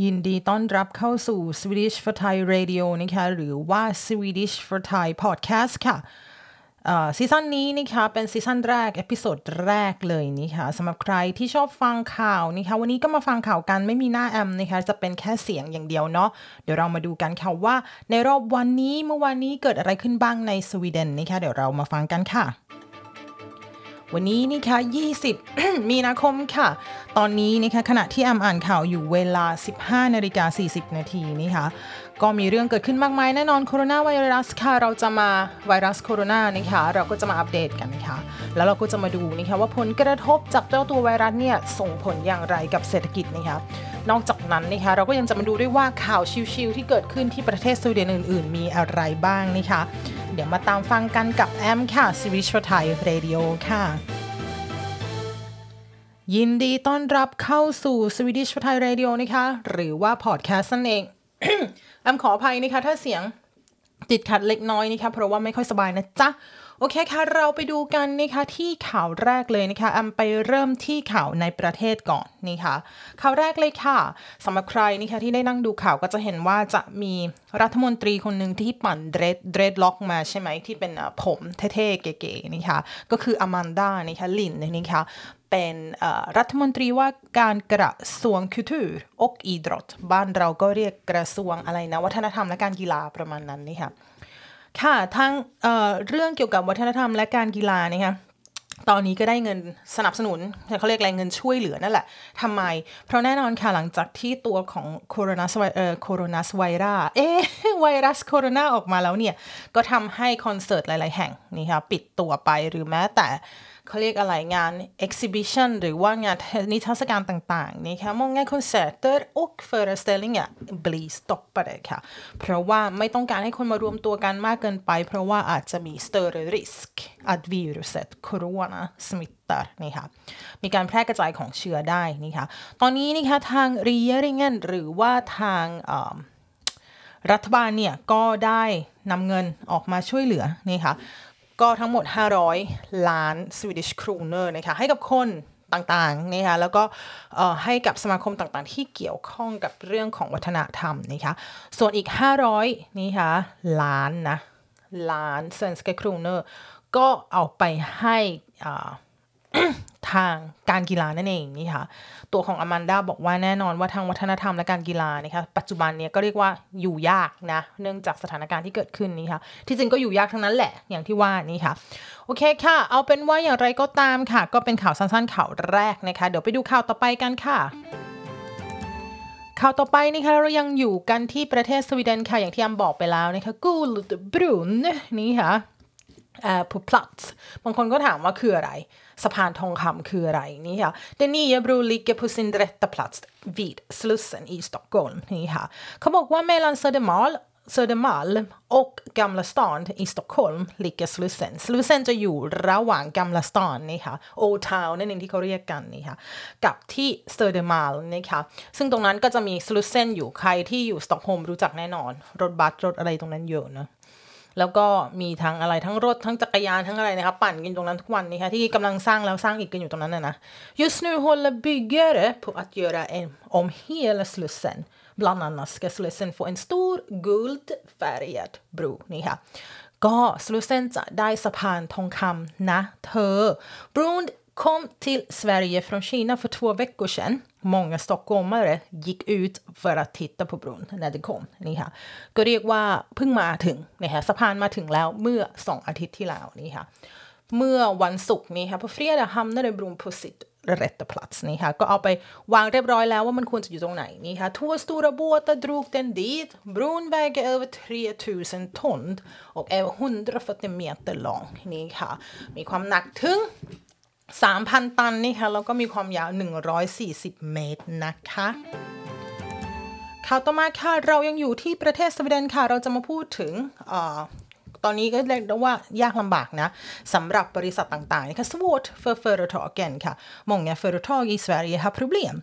ยินดีต้อนรับเข้าสู่ Swedish for Thai Radio นะคะหรือว่า Swedish for Thai Podcast ค่ะซีซั่นนี้นะคะเป็นซีซั่นแรก episode แรกเลยนะคะสำหรับใครที่ชอบฟังข่าวนะคะวันนี้ก็มาฟังข่าวกันไม่มีหน้าแอมนะคะจะเป็นแค่เสียงอย่างเดียวเนาะเดี๋ยวเรามาดูกันค่ะว่า ในรอบวันนี้เมื่อวานนี้เกิดอะไรขึ้นบ้างในสวีเดนนะคะเดี๋ยวเรามาฟังกันค่ะ วันนี้นี่ค่ะ20 มีนาคมค่ะ ตอนนี้นะคะขณะที่แอมอ่านข่าวอยู่เวลา 15นาฬิกา40 นาทีนี่ค่ะก็มีเรื่องเกิดขึ้นมากมายแน่นอนโคโรนาไวรัสค่ะ เราจะมาไวรัสโคโรนานะคะเราก็จะมาอัปเดตกันค่ะ แล้วเราก็จะมาดูนะคะว่าผลกระทบจากเจ้าตัวไวรัสเนี่ยส่งผลอย่างไรกับเศรษฐกิจนะคะ นอกจากนั้นนะคะเราก็ยังจะมาดูด้วยว่าข่าวชิวๆที่เกิดขึ้นที่ประเทศสวีเดนอื่น ๆ มีอะไรบ้างนะคะ เดี๋ยวมาตามฟังกันกับแอมค่ะ Swedish Thai Radioค่ะยินดีต้อนรับเข้าสู่ Swedish Thai Radio นะคะ หรือว่าพอดแคสต์นั่นเองแอมขออภัยนะคะ ถ้าเสียงติดขัดเล็กน้อยนะคะ เพราะว่าไม่ค่อยสบายนะจ๊ะ โอเคค่ะ เราไปดูกันนะคะที่ข่าวแรกเลยนะคะแอมไปเริ่มที่ข่าวในประเทศก่อนนี่ค่ะข่าวแรกเลยค่ะสำหรับใครนะคะที่ได้นั่งดูข่าวก็จะเห็นว่าจะมีรัฐมนตรีคนหนึ่งที่ปั่นเดรดเดรดล็อกมาใช่ไหมที่เป็นผมเท่ๆ เก๋ๆนี่ค่ะก็คือ Amanda นะคะ Lind นี่ค่ะเป็นรัฐมนตรีว่าการกระทรวง kultur och idrott บ้านเราก็เรียกกระทรวงอะไรนะ วัฒนธรรมและการกีฬาประมาณนั้นนี่ค่ะ ค่ะทั้งเเรื่องเกี่ยวกับวัฒนธรรมและการกีฬานะคะตอนนี้ก็ได้เงินสนับสนุนเขาเรียกอะไรเงินช่วยเหลือนั่นแหละทำไม เพราะแน่นอนค่ะหลังจากที่ตัวของโคโรนาไวเอ่อโคโรนาไวรัสเอ๊ไวรัสโคโรนาออกมาแล้วเนี่ย ก็ทำให้คอนเสิร์ตหลาย ๆ แห่งนี่ค่ะปิดตัวไปหรือแม้แต่ เขาเรียกอะไรงาน exhibition หรือว่างานนิทรรศการต่างๆนี่ค่ะ många konserter och föreställningar blir stoppade ค่ะ เพราะว่าไม่ต้องการให้คนมารวมตัวกันมากเกินไป เพราะว่าอาจจะมี större risk att viruset corona smittar นี่ค่ะ มีการแพร่กระจายของเชื้อได้นี่ค่ะ ตอนนี้นี่ค่ะทาง regeringen หรือว่าทางรัฐบาลเนี่ยก็ได้นำเงินออกมาช่วยเหลือนี่ค่ะ ก็ทั้งหมด 500 ล้าน Swedish kronor นะคะให้กับคนต่างๆนะคะแล้วก็ให้กับสมาคมต่างๆ ที่เกี่ยวข้องกับเรื่องของวัฒนธรรมนะคะส่วนอีก 500นี่คะล้านนะล้าน svenska kronor ก็เอาไปให้ ทางการกีฬานั่นเองนี่ค่ะ ตัวของอแมนดาบอกว่าแน่นอนว่าทางวัฒนธรรมและการกีฬานะคะปัจจุบันเนี้ยก็เรียกว่าอยู่ยากนะ เนื่องจากสถานการณ์ที่เกิดขึ้นนี่ค่ะ ที่จริงก็อยู่ยากทั้งนั้นแหละอย่างที่ว่านี่ค่ะ โอเคค่ะ เอาเป็นว่าอย่างไรก็ตามค่ะ ก็เป็นข่าวสั้นๆข่าวแรกนะคะ เดี๋ยวไปดูข่าวต่อไปกันค่ะข่าวต่อไปนี่ค่ะเรายังอยู่กันที่ประเทศสวีเดนค่ะ อย่างที่อมบอกไปแล้วนะคะกูลดบรุนนี่ค่ะเอ่า på plats บางคนก็ถามว่าคืออะไร สะพานทองคำคืออะไรนี่ค่ะ Den nya bron ligger på sin rätta plats vid Slussen i Stockholm นี่ค่ะเขาบอกว่า mellan Södermalm Södermalm och Gamla stan i Stockholm ligger Slussen Slussen จะอยู่ระหว่าง Gamla stan นี่ค่ะ Old Town นั่นเองที่เขาเรียกกันนี่ค่ะ กับที่ Södermalm นี่ค่ะ ซึ่งตรงนั้นก็จะมี Slussen อยู่ใครที่อยู่สต็อกโฮล์มรู้จักแน่นอน รถบัสรถอะไรตรงนั้นเยอะนะ แล้วก็มีทั้งอะไรทั้งรถทั้งจักรยานทั้งอะไรนะครับปั่นกันตรงนั้นทุกวันนะคะที่กำลังสร้างแล้วสร้างอีกกันอยู่ตรงนั้นนะนะ just nu håller byggare på att göra en, om hela Slussen bland annat ska Slussen få en stor guldfärgad bro นี่ค่ะก็ Slussen จะได้สะพานทองคำนะเธอ bron kom till Sverige från Kina för två veckor sedan. Många stockholmare gick ut för att titta på bron när det kom นี่ค่ะก็เรียกว่าเพิ่งมาถึงนะคะสะพานมาถึงแล้วเมื่อสองอาทิตย์ที่แล้วนี่ค่ะเมื่อวันศุกร์นี้ค่ะ på fredag hamnade bron på sitt rätta plats นี่ค่ะก็เอาไปวางเรียบร้อยแล้วว่ามันควรจะอยู่ตรงไหนนี่ค่ะ två stora båtar drog den dit bron väger över 3000 ton och är 140 meter lång นี่ค่ะมีความหนักถึง 3,000 ตันนี่ค่ะแล้วก็มีความยาว 140 เมตรนะคะข่าวต่อมาค่ะเรายังอยู่ที่ประเทศสวีเดนค่ะ เราจะมาพูดถึง ตอนนี้ก็เรียกได้ว่ายากลำบากนะสำหรับบริษัทต่างๆนะคะ svårt för företagen ค่ะ många företag i Sverige har problem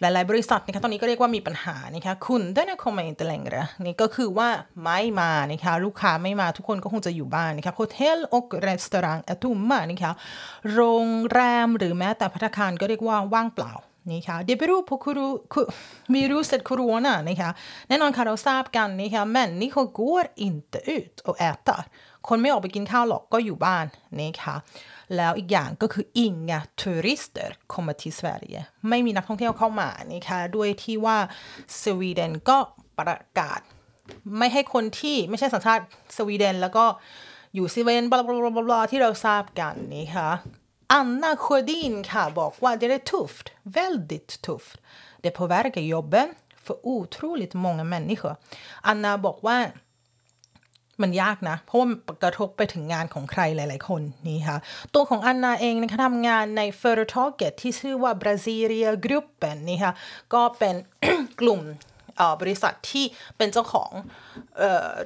หลายๆ บริษัทนะคะตอนนี้ก็เรียกว่ามีปัญหานะคะ kunderna kommer inte längre นี่ก็คือว่าไม่มานะคะลูกค้าไม่มาทุกคนก็คงจะอยู่บ้านนะคะ hotell och restaurang är tomma นะคะโรงแรมหรือแม้แต่พัตคารก็เรียกว่าว่างเปล่า นะคะเดบิรูพคูรูวิรุสโคโรนานะคะแน่นอนค่ะเราทราบกันนะคะแม่นนี่เขา går inte ut och äter คนไม่ออกไปกินข้าวหรอกก็อยู่บ้านนะคะแล้วอีกอย่างก็คือ inga turister kommer till Sverige ไม่มีนักท่องเที่ยวเข้ามานะคะด้วยที่ว่าสวีเดนก็ประกาศ ไม่ให้คนที่ไม่ใช่สัญชาติสวีเดน แล้วก็อยู่สวีเดนบลาบลาบลาที่เราทราบกันนะคะ Anna Sjödin ค่ะบอกว่า det är tufft, väldigt tufft. Det påverkar jobben för otroligt många människor. Anna บอกว่า มันยากนะ เพราะว่ามันกระทบไปถึงงานของใครหลาย ๆ คนนี่ค่ะ ตัวของอันนาเองนะคะทำงานใน f e r t a g e t ที่ชื่อว่า Brasilia Gruppen นี่ค่ะ ก็เป็น กลุ่ม บริษัทที่เป็นเจ้าของ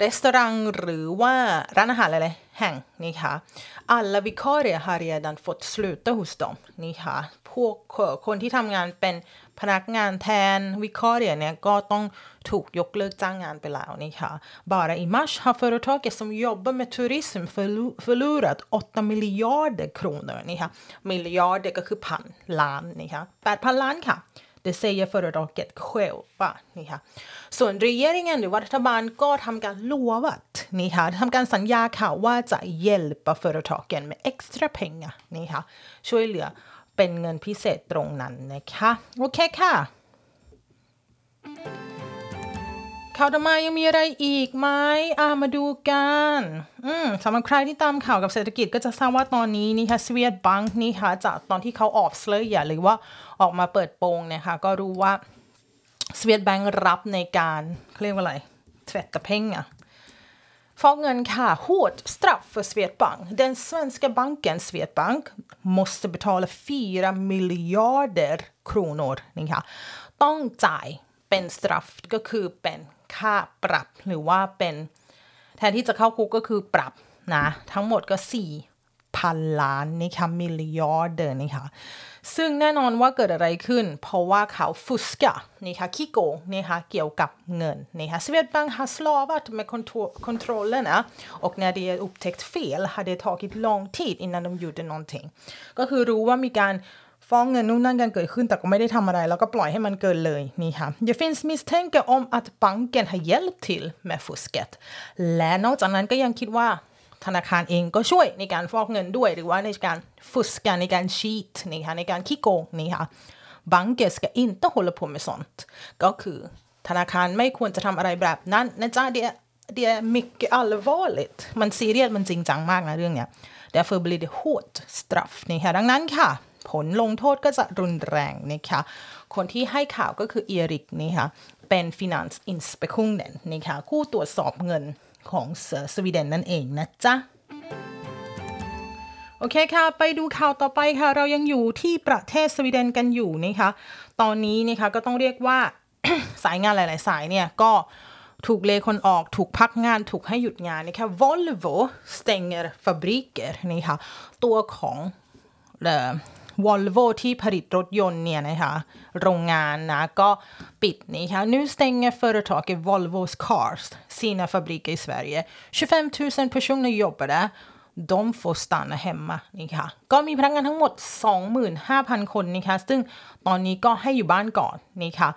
รีสอร์ทหรือว่าร้านอาหารหลายๆแห่งนี่ค่ะ alla vikarier har redan fått sluta hos dem นี่ค่ะ พวกคนที่ทำงานเป็นพนักงานแทนวิคอเรียเนี่ยก็ต้องถูกยกเลิกจ้างงานไปแล้วนี่ค่ะ bara i mars har företaget som jobbar med turism förlorat 8 miljarder kronor นี่ค่ะ miljarder ก็คือพันล้านนี่ค่ะ8,000 ล้านค่ะ det säger företaget själva นี่ค่ะส่วนรีเยริงหรือว่ารัฐบาลก็ทำการลวดนี่ค่ะทำการสัญญาค่ะว่าจะ hjälpa företagen med extra pengar นี่ค่ะช่วยเหลือเป็นเงินพิเศษตรงนั้นนะคะ โอเคค่ะ ข่าวต่อมายังมีอะไรอีกไหมอามาดูกัน อืมสำหรับใครที่ตามข่าวกับเศรษฐกิจก็จะทราบว่าตอนนี้นี่ค่ะสวีดบังนี่ค่ะจากตอนที่เขาออกเสลยหรือว่าออกมาเปิดโปงเนี่ยค่ะก็รู้ว่า Swedbank รับในการเรียกว่าอะไร tvätta pengar ฟอกเงินค่ะ hårt straff för Swedbank. Den svenska banken Swedbank måste betala 4 miljarder kronor นี่ค่ะ ต้องจ่ายเป็น straff ก็คือเป็น ค่าปรับหรือว่าเป็นแทนที่จะเข้าคุกก็คือปรับนะ ทั้งหมดก็ 4 พันล้านนี่ค่ะ miljarder นี่ค่ะซึ่งแน่นอนว่าเกิดอะไรขึ้น เพราะว่าเขาฟุสกะนี่ค่ะขี้โกงนี่ค่ะเกี่ยวกับเงินนี่ค่ะ Swedbank har slavat med kontrollerna och när det är upptäckt fel har det tagit lång tid innan de gjorde någonting ก็คือรู้ว่ามีการ ฟ้องเงินนู่นนั่นกันเกิดขึ้นแต่ก็ไม่ได้ทำอะไร แล้วก็ปล่อยให้มันเกินเลยนี่ค่ะ Det finns misstankar om att banken har hjälpt till med fusket และนอกจากนั้นก็ยังคิดว่าธนาคารเองก็ช่วยในการฟอกเงินด้วย หรือว่าในการฟุสกันในการชีตนี่ค่ะในการขี้โกงนี่ค่ะ banker ska inte hålla på med sånt ก็คือธนาคารไม่ควรจะทำอะไรแบบนั้นนะจ๊ะเดียเดีย mycket allvarligt มันซีเรียสมันจริงจังมากนะเรื่องเนี้ย därför blir det hårt straff นี่ค่ะดังนั้นค่ะ ผลลงโทษก็จะรุนแรงนะคะคนที่ให้ข่าวก็คือเอริกนี่ค่ะเป็น Finans Inspektionen นะคะคู่ตรวจสอบเงินของสวีเดนนั่นเองนะจ๊ะโอเคค่ะ ไปดูข่าวต่อไปค่ะ เรายังอยู่ที่ประเทศสวีเดนกันอยู่นะคะ ตอนนี้นะคะก็ต้องเรียกว่า สายงานหลาย ๆ สายเนี่ย ก็ถูกเลคนออกถูกพักงานถูกให้หยุดงานนะคะ Volvo stänger fabriker นี่ค่ะตัวของ วอลโวที่ผลิตรถยนต์เนี่ยนะคะโรงงานนะก็ปิดนี่ค่ะ Nu stänger företaget Volvos Cars sina fabriker i Sverige 25 000 personer jobbar där de får stanna hemma นี่ค่ะก็มีพนักงานทั้งหมด 25,000 คนนี่ค่ะซึ่งตอนนี้ก็ให้อยู่บ้านก่อนนี่ค่ะ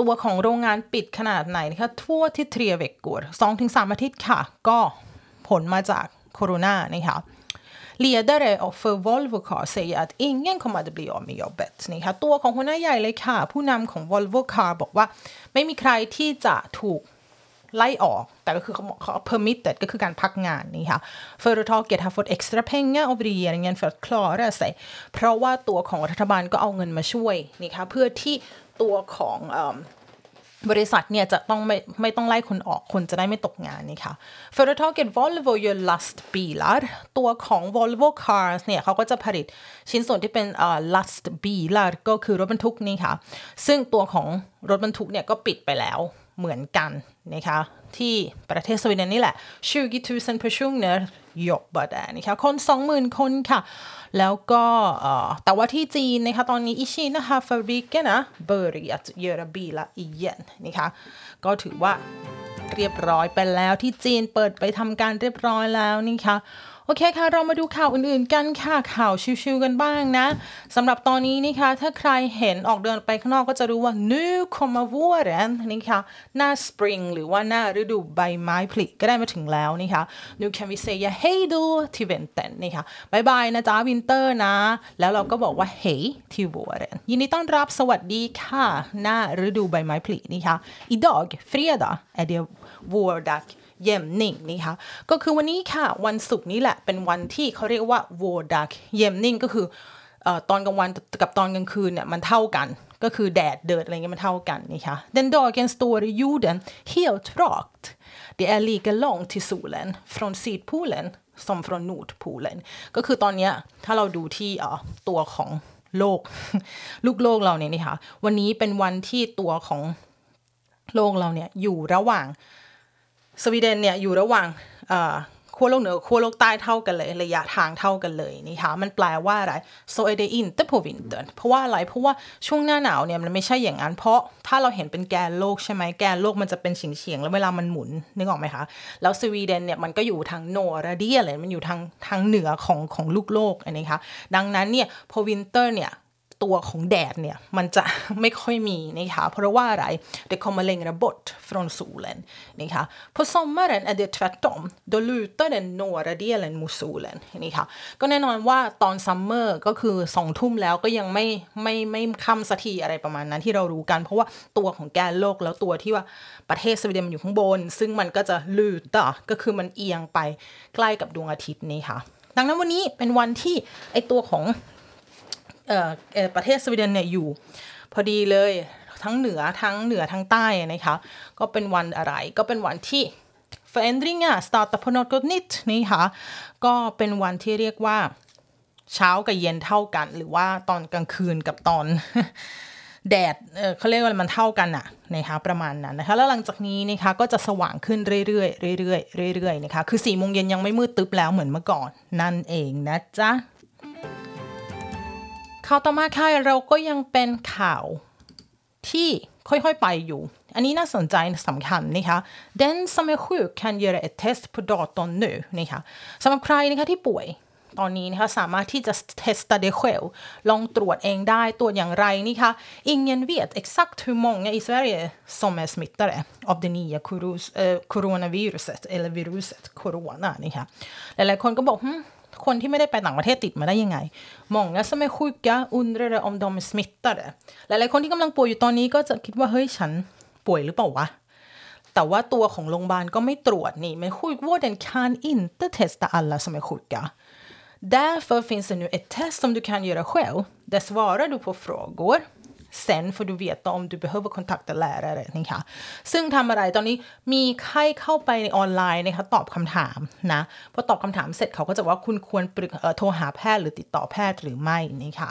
ตัวของโรงงานปิดขนาดไหนนะคะทั่วที่เทรียเวกกัวสอามอาทิตย์ค่ะ ก็ผลมาจากโคโรนานี่ค่ะ Ledare för Volvo Car säger att ingen kommer att bli av med jobbet นี่ค่ะตัวของหัวหน้าใหญ่เลยค่ะ ผู้นำของ Volvo Car บอกว่า ไม่มีใครที่จะถูกไล่ออกแต่ก็คือเขาเขา permitted ก็คือการพักงานนี่ค่ะ Företaget har fått extra pengar av regeringen för att klara sig เพราะว่าตัวของรัฐบาลก็เอาเงินมาช่วยนี่ค่ะเพื่อที่ตัวของ บริษัทเนี่ยจะต้องไม่ไม่ต้องไล่คนออกคนจะได้ไม่ตกงานนี่ค่ะ Företaget Volvo ก r lastbilar ตัวของ Volvo Cars เนี่ยเขาก็จะผลิตชิ้นส่วนที่เป็นอ่อ lastbilar ก็คือรถบรรทุกนี่ค่ะ ซึ่งตัวของรถบรรทุกเนี่ยก็ปิดไปแล้วเหมือนกัน นะคะที่ประเทศสวีเดนนี่แหละ20 000 personer jobbar där นะคะคน 20,000 คนค่ะ แล้วก็แต่ว่าที่จีนนะคะตอนนี้อิชินะคะ fabrikerna börjat göra bilar igen นะคะก็ถือว่าเรียบร้อยไปแล้วที่จีนเปิดไปทำการเรียบร้อยแล้วนี่ค่ะ โอเคค่ะ เรามาดูข่าวอื่นๆกันค่ะข่าวชิวๆกันบ้างนะสำหรับตอนนี้นี่ค่ะถ้าใครเห็นออกเดินไปข้างนอกก็จะรู้ว่า nu kommer våren นี่ค่ะหน้า spring หรือว่าหน้าฤดูใบไม้ผลิก็ได้มาถึงแล้วนี่ค่ะ nu kan vi säga hej då till vintern นี่ค่ะ bye bye นะจ๊ะ winter นะ แล้วเราก็บอกว่า hej till våren ยินดีต้อนรับสวัสดีค่ะ หน้าฤดูใบไม้ผลินี่ค่ะ idag fredag är det vårdag เย่มนิ่งนี่ค่ะก็คือวันนี้ค่ะวันศุกร์นี้แหละเป็นวันที่เขาเรียกว่า w o r d a g เย่มนิ่งก็คืออตอนกลางวันกับตอนกลางคืนเนี่ยมันเท่ากันก็คือแดดเดิดอะไรเงี้ยมันเท่ากันนี่ค่ะ Den dagen står jorden helt rakt Det är lika långt till solen från sydpolen som från nordpolen ก็คือตอนเนี้ยถ้าเราดูที่ตัวของโลก ลูกโลกเราเนี่ยนี่ค่ะ วันนี้เป็นวันที่ตัวของโลกเราเนี่ยอยู่ระหว่าง สวีเดนเนี่ยอยู่ระหว่างขั้วโลกเหนือขั้วโลกใต้เท่ากันเลย ระยะทางเท่ากันเลยนี่ค่ะมันแปลว่าอะไร so är det inte på vintern เพราะว่าอะไร เพราะว่าช่วงหน้าหนาวเนี่ยมันไม่ใช่อย่างนั้น เพราะถ้าเราเห็นเป็นแกนโลกใช่ไหมแกนโลกมันจะเป็นเฉียงเฉียงๆแล้วเวลามันหมุนนึกออกไหมคะ แล้วสวีเดนเนี่ยมันก็อยู่ทางโนราเดียเลยมันอยู่ทางทางเหนือของของลูกโลกอันนี้ค่ะดังนั้นเนี่ยพอวินเตอร์เนี่ย ตัวของแดดเนี่ยมันจะไม่ค่อยมีนะคะเพราะว่าอะไร det kommer längre bort från solen นะคะ på sommaren är det tvärtom då lutar den norra delen mot solen นะคะก็แน่นอนว่าตอนซัมเมอร์ก็คือสองทุ่มแล้วก็ยังไม่ไม่ไม่ค่ำสักทีอะไรประมาณนั้นที่เรารู้กัน เพราะว่าตัวของแกนโลกแล้วตัวที่ว่าประเทศสวีเดนมันอยู่ข้างบน ซึ่งมันก็จะลูตาก็คือมันเอียงไปใกล้กับดวงอาทิตย์นี่ค่ะดังนั้นวันนี้เป็นวันที่ไอตัวของ ประเทศสวีเดนเนี่ยอยู่ พอดีเลยทั้งเหนือทั้งเหนือทั้งใต้นะคะก็เป็นวันอะไรก็เป็นวันที่ förändringar startar på något nytt นี่ค่ะก็เป็นวันที่เรียกว่าเช้ากับเย็นเท่ากัน หรือว่าตอนกลางคืนกับตอนแดดเเขาเรียกว่ามันเท่ากันอะนะคะประมาณนั้นนะคะแล้วหลังจากนี้นะคะก็จะสว่างขึ้นเรื่อยๆเรื่อยๆเรื่อยๆนะคะคือสี่โมงเย็นยังไม่มืดตึ๊บแล้วเหมือนเมื่อก่อนนั่นเองนะจ๊ะ ข่าวต่อมาค่ะเราก็ยังเป็นข่าวที่ค่อยๆไปอยู่ อันนี้น่าสนใจสำคัญนะคะ Den som är sjuk kan göra ett test på datorn nu นะคะสำหรับใครนะคะที่ป่วยตอนนี้นะคะสามารถที่จะ testa det själv ลองตรวจเองได้ตรวจอย่างไรนี่คะ ingen vet exakt hur många i Sverige som är smittade av det nya coronaviruset eller viruset corona นี่คะหลายๆคนก็บอก คนที่ไม่ได้ไปต่างประเทศติดมาได้ยังไง många som är sjuka undrar om de är smittade หลายๆคนที่กำลังป่วยอยู่ตอนนี้ก็จะคิดว่าเฮ้ยฉันป่วยหรือเปล่าวะ แต่ว่าตัวของโรงพยาบาลก็ไม่ตรวจนี่ men sjukvården kan inte testa alla som är sjuka Därför finns det nu ett test som du kan göra själv. Där svarar du på frågor sen får du veta om du behöver kontakta lärare นะคะซึ่งทำอะไรตอนนี้มีใครเข้าไปในออนไลน์นะคะตอบคำถามนะพอตอบคำถามเสร็จเขาก็จะว่าคุณควรโทรหาแพทย์หรือติดต่อแพทย์หรือไม่นี่ค่ะ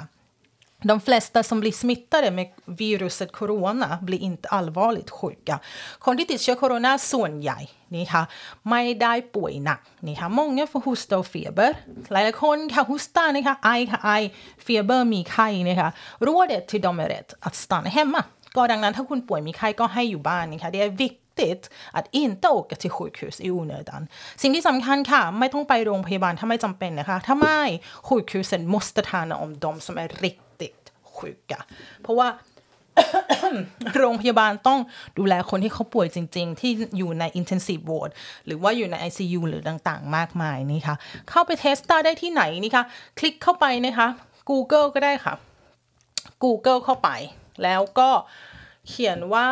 De flesta som blir smittade med viruset corona blir inte allvarligt sjuka. คนที่ติดเชื้อโคโรนาส่วนใหญ่นี่ค่ะไม่ได้ป่วยหนักนี่ค่ะ många får hosta och feber หลายๆคนค่ะ hosta นะคะไอค่ะไอ feber มีไข้นะคะ rådet till dem är rätt att stanna hemma ก็ดังนั้นถ้าคุณป่วยมีไข้ก็ให้อยู่บ้านนะคะ det är viktigt att inte åka till sjukhus i onödan สิ่งที่สำคัญค่ะ ไม่ต้องไปโรงพยาบาลถ้าไม่จำเป็นนะคะถ้าไม่ sjukhusen måste ta hand om de som är riktigt sjuka เพราะว่าโรงพยาบาลต้องดูแลคนที่เขาป่วยจริง ๆ ที่อยู่ใน intensive ward หรือว่าอยู่ใน ICU หรือต่างๆ มากมายนี่ค่ะ เข้าไปเทสตาได้ที่ไหนนี่คะคลิกเข้าไปนะคะ Google ก็ได้ค่ะ Google เข้าไป แล้วก็เขียนว่า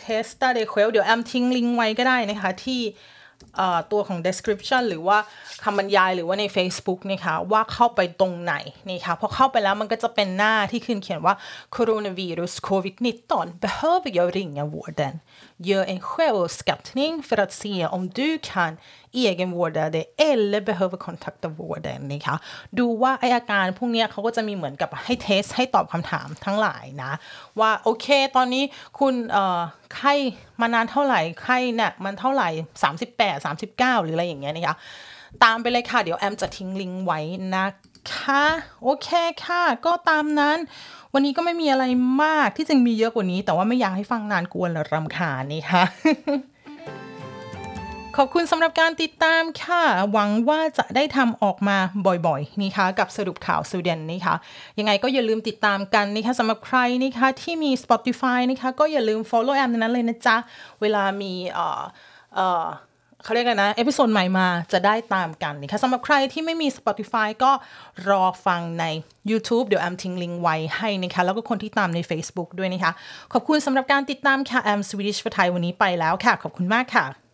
testa de själv เดี๋ยวแอมทิ้งลิงก์ไว้ก็ได้นะคะที่ ตัวของ description หรือว่าคำบรรยายหรือว่าใน Facebook นะคะว่าเข้าไปตรงไหนนะคะพอเข้าไปแล้วมันก็จะเป็นหน้าที่ขึ้นเขียนว่า coronavirus covid-19 behöver jag ringa vården gör en självskattning för att se om du kan egenvårda dig eller behöver kontakta vården นะคะดูว่าไออาการพวกนี้เขาก็จะมีเหมือนกับให้เทส ให้ตอบคำถามทั้งหลายนะ ว่าโอเคตอนนี้คุณไข้มานานเท่าไหร่ ไข้เนี่ยมันเท่าไหร่ 38 39 หรืออะไรอย่างเงี้ยนะคะตามไปเลยค่ะ เดี๋ยวแอมจะทิ้งลิงก์ไว้นะคะโอเคค่ะ ก็ตามนั้น วันนี้ก็ไม่มีอะไรมากที่จริงมีเยอะกว่านี้ แต่ว่าไม่อยากให้ฟังนานกวนหรือรำคาญนี่ค่ะ ขอบคุณสำหรับการติดตามค่ะ หวังว่าจะได้ทำออกมาบ่อยๆนะคะกับสรุปข่าวสวีเดนนะคะยังไงก็อย่าลืมติดตามกันนะคะสำหรับใครนะคะที่มี Spotify นะคะก็อย่าลืม follow แอมนนั้นเลยนะจ๊ะ เวลามีเอ่อเอ่อเขาเรียกกันนะ episode ใหม่มาจะได้ตามกันนะคะสำหรับใครที่ไม่มี Spotify ก็รอฟังใน YouTube เดี๋ยวแอมทิ้งลิงก์ไว้ให้นะคะ แล้วก็คนที่ตามใน Facebook ด้วยนะคะ ขอบคุณสำหรับการติดตามค่ะแอม Swedish for Thai วันนี้ไปแล้วค่ะ ขอบคุณมากค่ะ